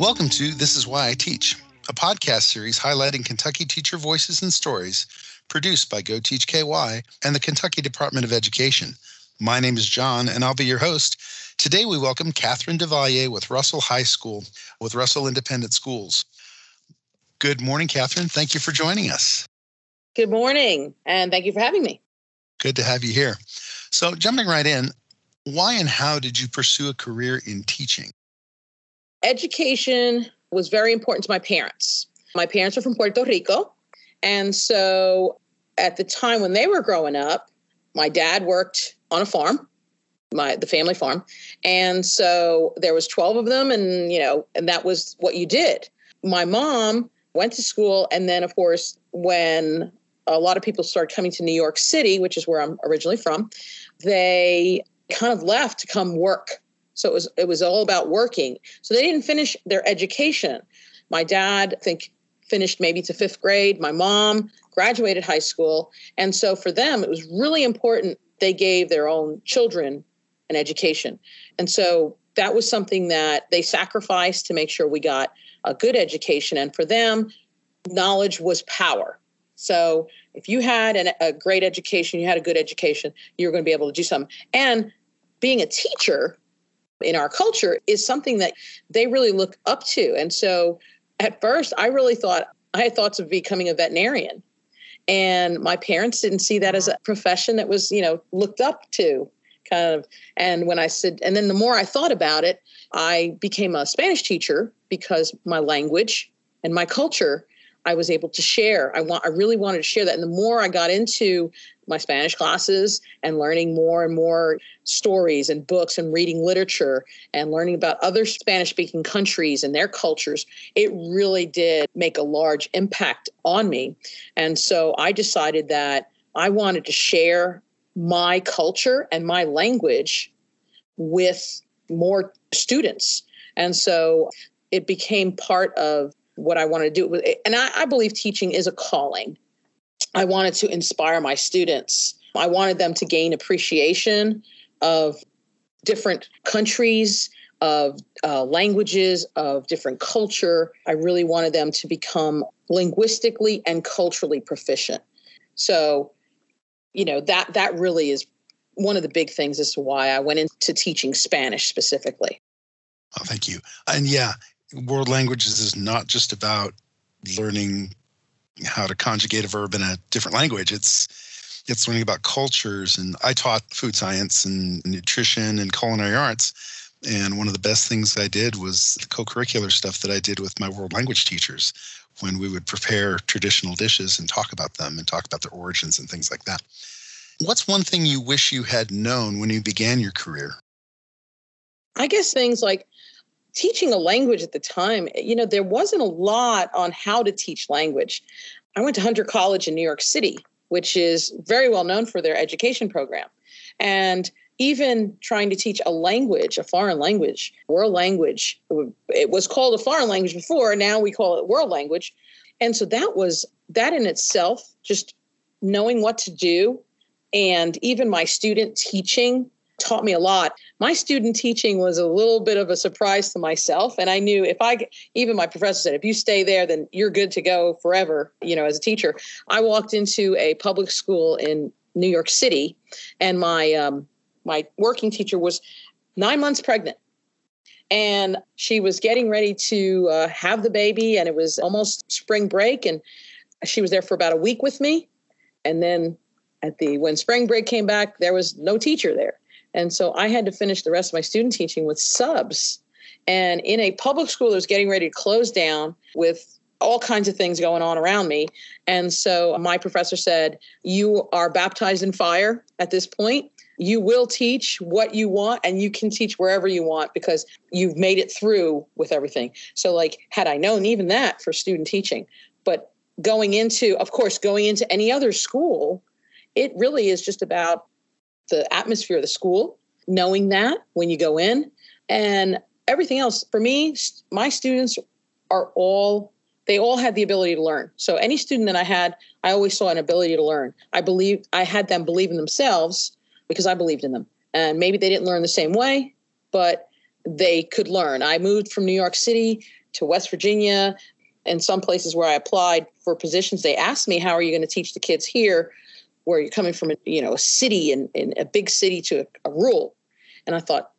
Welcome to This Is Why I Teach, a podcast series highlighting Kentucky teacher voices and stories produced by Go Teach KY and the Kentucky Department of Education. My name is John, and I'll be your host. Today, we welcome Catherine Del Valle with Russell High School, with Russell Independent Schools. Good morning, Catherine. Thank you for joining us. Good morning, and thank you for having me. Good to have you here. So, jumping right in, why and how did you pursue a career in teaching? Education was very important to my parents. My parents are from Puerto Rico. And so at the time when they were growing up, my dad worked on a farm, my the family farm. And so there was 12 of them and you know, and that was what you did. My mom went to school and then of course when a lot of people started coming to New York City, which is where I'm originally from, they kind of left to come work. So it was it was all about working. So they didn't finish their education. My dad, I think, finished maybe to fifth grade. My mom graduated high school. And so for them, it was really important they gave their own children an education. And so that was something that they sacrificed to make sure we got a good education. And for them, knowledge was power. So if you had an, a great education, you had a good education, you were going to be able to do something. And being a teacher in our culture is something that they really look up to. And so at first, I really thought I had thoughts of becoming a veterinarian. And my parents didn't see that as a profession that was, you know, looked up to kind of. And when I said, and then the more I thought about it, I became a Spanish teacher because my language and my culture I was able to share. I want I really wanted to share that. And the more I got into my Spanish classes and learning more and more stories and books and reading literature and learning about other Spanish speaking countries and their cultures, it really did make a large impact on me. And so I decided that I wanted to share my culture and my language with more students. And so it became part of what I want to do. And I, I believe teaching is a calling. I wanted to inspire my students. I wanted them to gain appreciation of different countries, of uh, languages, of different culture. I really wanted them to become linguistically and culturally proficient. So, you know, that that really is one of the big things as to why I went into teaching Spanish specifically. Oh, thank you. And yeah, world languages is not just about learning how to conjugate a verb in a different language. It's it's learning about cultures. And I taught food science and nutrition and culinary arts. And one of the best things I did was the co-curricular stuff that I did with my world language teachers when we would prepare traditional dishes and talk about them and talk about their origins and things like that. What's one thing you wish you had known when you began your career? I guess things like teaching a language at the time, you know, there wasn't a lot on how to teach language. I went to Hunter College in New York City, which is very well known for their education program. And even trying to teach a language, a foreign language, world language, it was called a foreign language before, now we call it world language. And so that was that in itself, just knowing what to do. And even my student teaching taught me a lot. My student teaching was a little bit of a surprise to myself. And I knew if I, even my professor said, if you stay there, then you're good to go forever, you know, as a teacher. I walked into a public school in New York City, and my, um, my working teacher was nine months pregnant. And she was getting ready to uh, have the baby, and it was almost spring break. And she was there for about a week with me. And then at the when spring break came back, there was no teacher there. And so I had to finish the rest of my student teaching with subs. And in a public school that was getting ready to close down with all kinds of things going on around me. And so my professor said, You are baptized in fire at this point. You will teach what you want and you can teach wherever you want because you've made it through with everything. So, like, had I known even that for student teaching, but going into, of course, going into any other school, it really is just about the atmosphere of the school, knowing that when you go in, and everything else. For me, my students are all they all had the ability to learn. So any student that I had, I always saw an ability to learn. I believe I had them believe in themselves because I believed in them. And maybe they didn't learn the same way, but they could learn. I moved from New York City to West Virginia and some places where I applied for positions, they asked me, how are you going to teach the kids here where you're coming from a, you know, a city and, a big city to a, a rural. And I thought,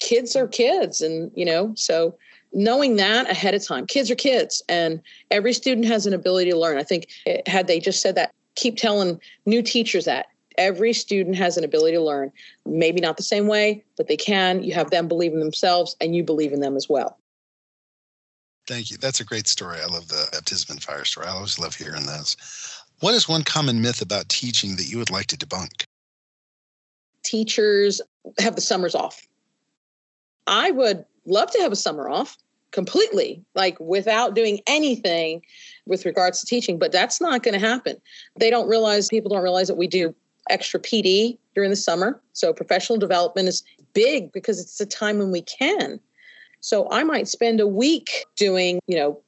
kids are kids. And, you know, so knowing that ahead of time, kids are kids and every student has an ability to learn. I think it, had they just said that, keep telling new teachers that every student has an ability to learn maybe not the same way but they can you have them believe in themselves and you believe in them as well Thank you. That's a great story. I love the baptism and fire story. I always love hearing those. What is one common myth about teaching that you would like to debunk? Teachers have the summers off. I would love to have a summer off completely, like without doing anything with regards to teaching, but that's not going to happen. They don't realize, people don't realize that we do extra PD during the summer. So professional development is big because it's the time when we can. So I might spend a week doing, you know,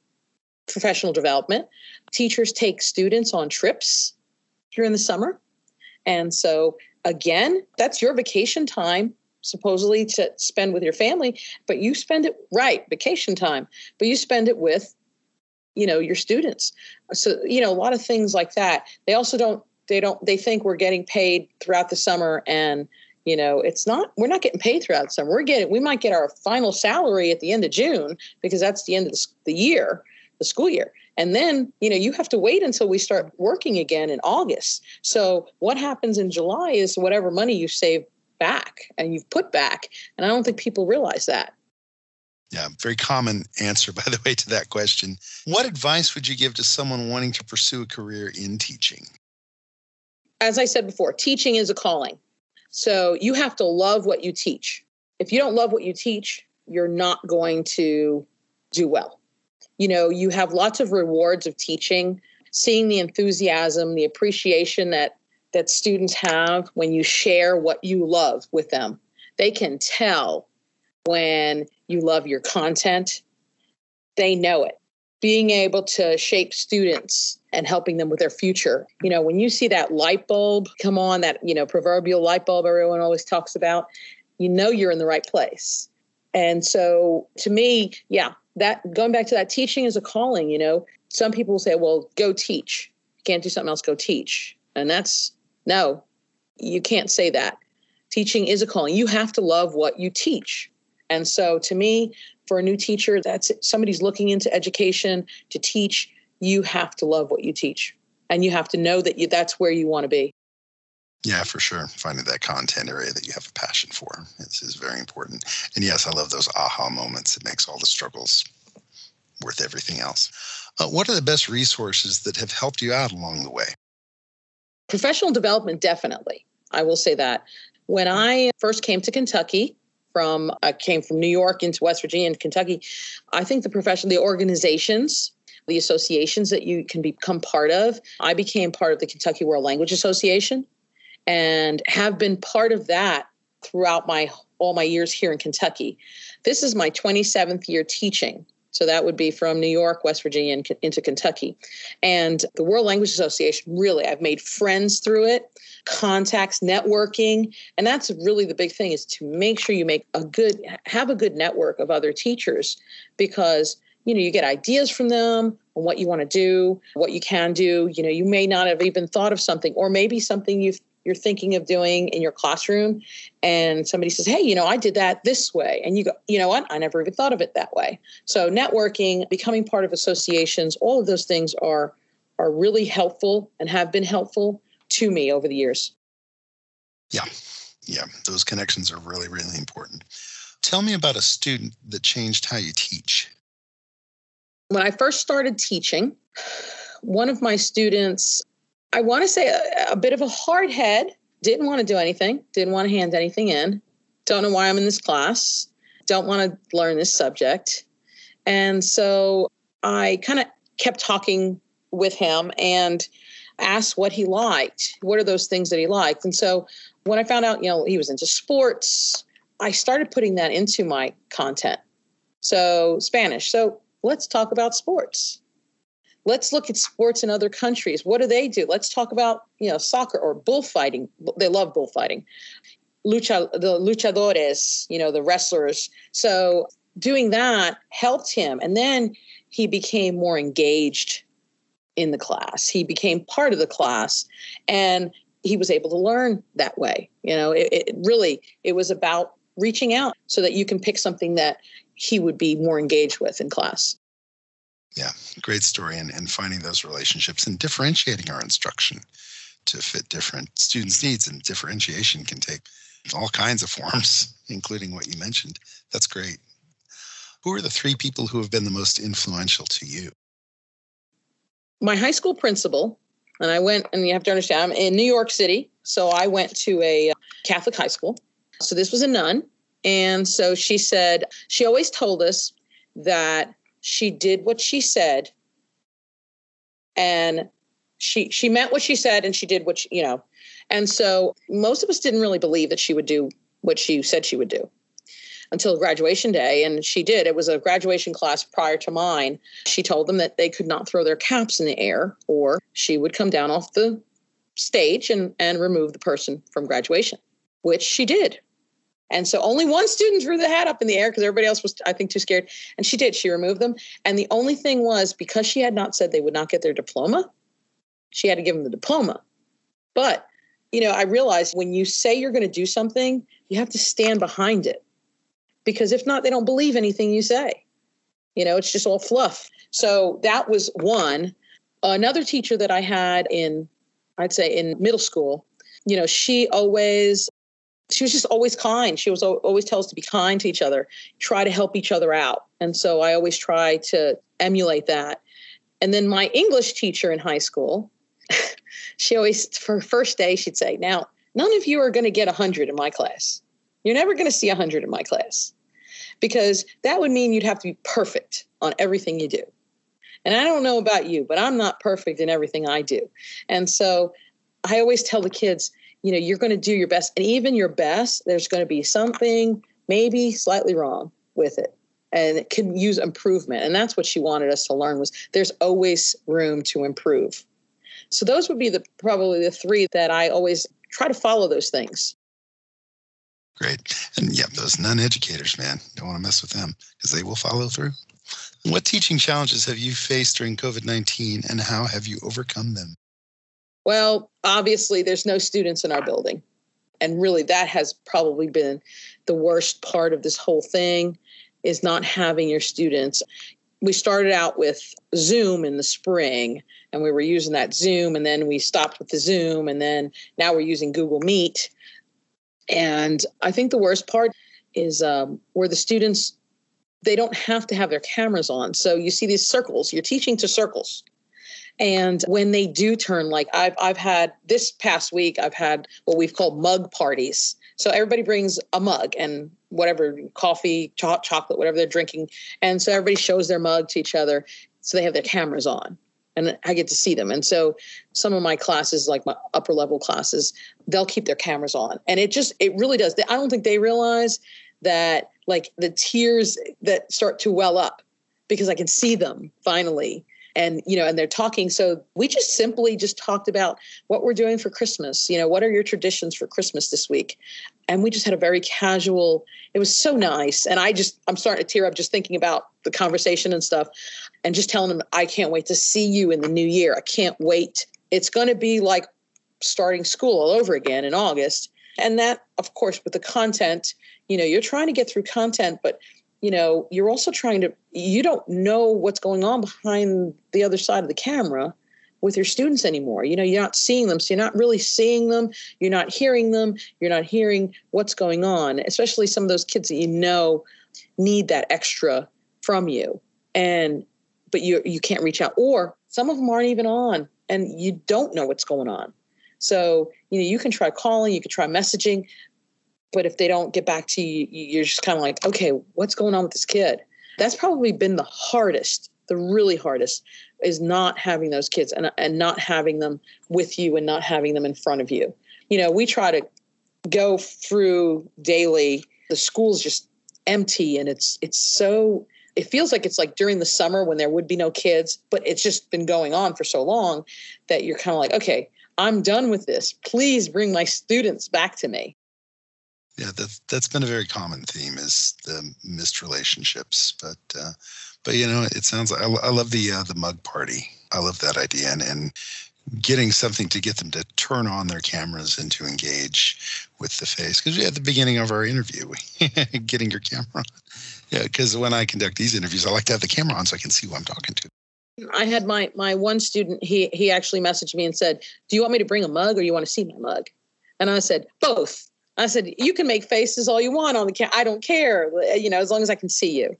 professional development. Teachers take students on trips during the summer. And so again, that's your vacation time supposedly to spend with your family, but you spend it right, vacation time, but you spend it with you know your students. So you know a lot of things like that. They also don't they don't they think we're getting paid throughout the summer and you know it's not we're not getting paid throughout the summer. We're getting we might get our final salary at the end of june because that's the end of the year the school year and then you know you have to wait until we start working again in august so what happens in july is whatever money you save back and you've put back and i don't think people realize that yeah, very common answer, by the way, to that question. What advice would you give to someone wanting to pursue a career in teaching? As I said before, teaching is a calling. So you have to love what you teach. If you don't love what you teach, you're not going to do well. You know, you have lots of rewards of teaching, seeing the enthusiasm, the appreciation that that students have when you share what you love with them. They can tell when you love your content. They know it being able to shape students and helping them with their future. You know, when you see that light bulb come on, that, you know, proverbial light bulb everyone always talks about, you know you're in the right place. And so to me, yeah, that going back to that teaching is a calling, you know. Some people say, well, go teach. You can't do something else, go teach. And that's no, you can't say that. Teaching is a calling. You have to love what you teach. And so to me, for a new teacher that's somebody's looking into education to teach you have to love what you teach and you have to know that you that's where you want to be yeah for sure finding that content area that you have a passion for is, is very important and yes i love those aha moments it makes all the struggles worth everything else uh, what are the best resources that have helped you out along the way professional development definitely i will say that when i first came to kentucky from I came from New York into West Virginia and Kentucky. I think the profession, the organizations, the associations that you can become part of. I became part of the Kentucky World Language Association and have been part of that throughout my all my years here in Kentucky. This is my 27th year teaching. So that would be from New York, West Virginia, and into Kentucky. And the World Language Association, really, I've made friends through it contacts, networking. And that's really the big thing is to make sure you make a good, have a good network of other teachers because you know you get ideas from them on what you want to do what you can do you know you may not have even thought of something or maybe something you you're thinking of doing in your classroom and somebody says hey you know i did that this way and you go you know what i never even thought of it that way so networking becoming part of associations all of those things are are really helpful and have been helpful to me over the years. Yeah. Yeah. Those connections are really, really important. Tell me about a student that changed how you teach. When I first started teaching, one of my students, I want to say a, a bit of a hard head, didn't want to do anything, didn't want to hand anything in, don't know why I'm in this class, don't want to learn this subject. And so I kind of kept talking with him and asked what he liked. What are those things that he liked? And so when I found out, you know, he was into sports, I started putting that into my content. So Spanish. So let's talk about sports. Let's look at sports in other countries. What do they do? Let's talk about, you know, soccer or bullfighting. They love bullfighting. Lucha, the luchadores, you know, the wrestlers. So doing that helped him. And then he became more engaged in the class. He became part of the class and he was able to learn that way. You know, it, it really it was about reaching out so that you can pick something that he would be more engaged with in class. Yeah, great story. And, and finding those relationships and differentiating our instruction to fit different students' needs. And differentiation can take all kinds of forms, including what you mentioned. That's great. Who are the three people who have been the most influential to you? My high school principal, and I went, and you have to understand, I'm in New York City. So I went to a uh, Catholic high school. So this was a nun. And so she said, she always told us that she did what she said. And she she meant what she said and she did what she, you know. And so most of us didn't really believe that she would do what she said she would do until graduation day. And she did. It was a graduation class prior to mine. She told them that they could not throw their caps in the air or she would come down off the stage and and remove the person from graduation which she did and so only one student threw the hat up in the air because everybody else was, I think, too scared. And she did. She removed them. And the only thing was because she had not said they would not get their diploma, she had to give them the diploma. But, you know, I realized when you say you're going to do something, you have to stand behind it. Because if not, they don't believe anything you say. You know, it's just all fluff. So that was one. Another teacher that I had in, I'd say in middle school, you know, she always she was just always kind. She was always tell us to be kind to each other, try to help each other out. And so I always try to emulate that. And then my English teacher in high school, she always, for first day, she'd say, Now, none of you are going to get 100 in my class. You're never going to see 100 in my class because that would mean you'd have to be perfect on everything you do. And I don't know about you, but I'm not perfect in everything I do. And so I always tell the kids, you know you're going to do your best and even your best there's going to be something maybe slightly wrong with it and it can use improvement and that's what she wanted us to learn was there's always room to improve. So those would be the probably the three that i always try to follow those things. Great. And yeah those non-educators man don't want to mess with them because they will follow through. What teaching challenges have you faced during covid-19 and how have you overcome them well, obviously, there's no students in our building. And really, that has probably been the worst part of this whole thing is not having your students. We started out with Zoom in the spring, and we were using that Zoom, and then we stopped with the Zoom, and then now we're using Google Meet. And I think the worst part is um, where the students they don't have to have their cameras on. So you see these circles. You're teaching to circles. And when they do turn, like I've I've had this past week, I've had what we've called mug parties. So everybody brings a mug and whatever coffee, cho- chocolate, whatever they're drinking, and so everybody shows their mug to each other. So they have their cameras on, and I get to see them. And so some of my classes, like my upper level classes, they'll keep their cameras on, and it just it really does. I don't think they realize that like the tears that start to well up because I can see them finally and you know and they're talking. So we just simply just talked about what we're doing for christmas. You know what are your traditions for christmas this week? And we just had a very casual it was so nice. And i just i'm starting to tear up just thinking about the conversation and stuff and just telling them i can't wait to see you in the new year. I can't wait. It's going to be like starting school all over again in august. And that of course with the content you know you're trying to get through content but you know you're also trying to you don't know what's going on behind the other side of the camera with your students anymore. You know you're not seeing them. So you're not really seeing them. You're not hearing them. You're not hearing what's going on especially some of those kids that you know need that extra from you. And but you you can't reach out. Or some of them aren't even on and you don't know what's going on. So you know you can try calling you can try messaging but if they don't get back to you, you're just kind of like, okay, what's going on with this kid? That's probably been the hardest, the really hardest, is not having those kids and, and not having them with you and not having them in front of you. You know, we try to go through daily, the school's just empty and it's it's so it feels like it's like during the summer when there would be no kids, but it's just been going on for so long that you're kind of like, okay, I'm done with this. Please bring my students back to me. Yeah, that that's been a very common theme is the missed relationships. But uh, but you know, it sounds like I, I love the uh, the mug party. I love that idea, and and getting something to get them to turn on their cameras and to engage with the face because at the beginning of our interview getting your camera on yeah because when i conduct these interviews i like to have the camera on so i can see who i'm talking to i had my my one student he he actually messaged me and said do you want me to bring a mug or you want to see my mug and i said both i said you can make faces all you want on the camera i don't care uh, you know as long as i can see you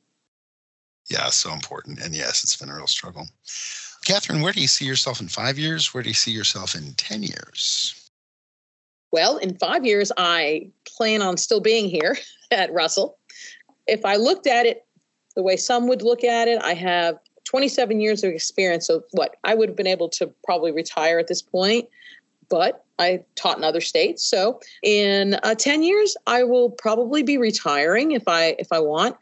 yeah so important and yes it's been a real struggle Catherine, where do you see yourself in five years? Where do you see yourself in 10 years? Well, in five years, I plan on still being here at Russell. If I looked at it the way some would look at it, I have 27 years of experience. So, what I would have been able to probably retire at this point, but I taught in other states. So, in uh, 10 years, I will probably be retiring if I if I want,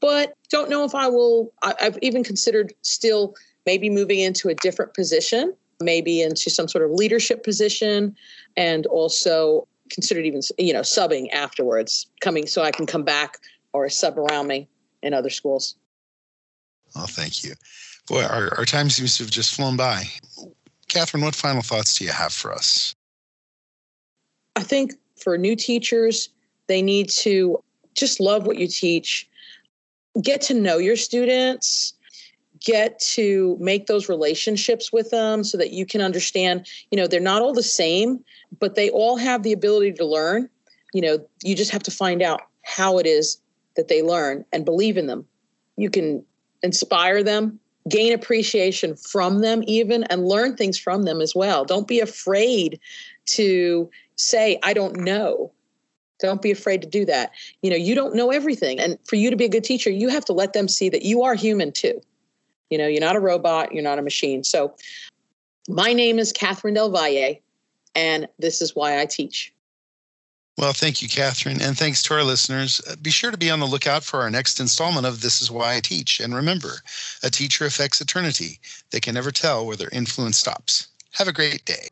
but don't know if I will. I, I've even considered still maybe moving into a different position, maybe into some sort of leadership position, and also considered even you know subbing afterwards, coming so I can come back or sub around me in other schools. Oh, thank you. Boy, our, our time seems to have just flown by. Catherine, what final thoughts do you have for us? I think for new teachers, they need to just love what you teach, get to know your students, get to make those relationships with them so that you can understand, you know, they're not all the same, but they all have the ability to learn. You know, you just have to find out how it is that they learn and believe in them. You can inspire them, gain appreciation from them, even, and learn things from them as well. Don't be afraid to say, I don't know. Don't be afraid to do that. You know, you don't know everything. And for you to be a good teacher, you have to let them see that you are human too. You know, you're not a robot, you're not a machine. So, my name is Catherine Del Valle, and this is why I teach. Well, thank you, Catherine. And thanks to our listeners. Uh, be sure to be on the lookout for our next installment of This Is Why I Teach. And remember, a teacher affects eternity. They can never tell where their influence stops. Have a great day.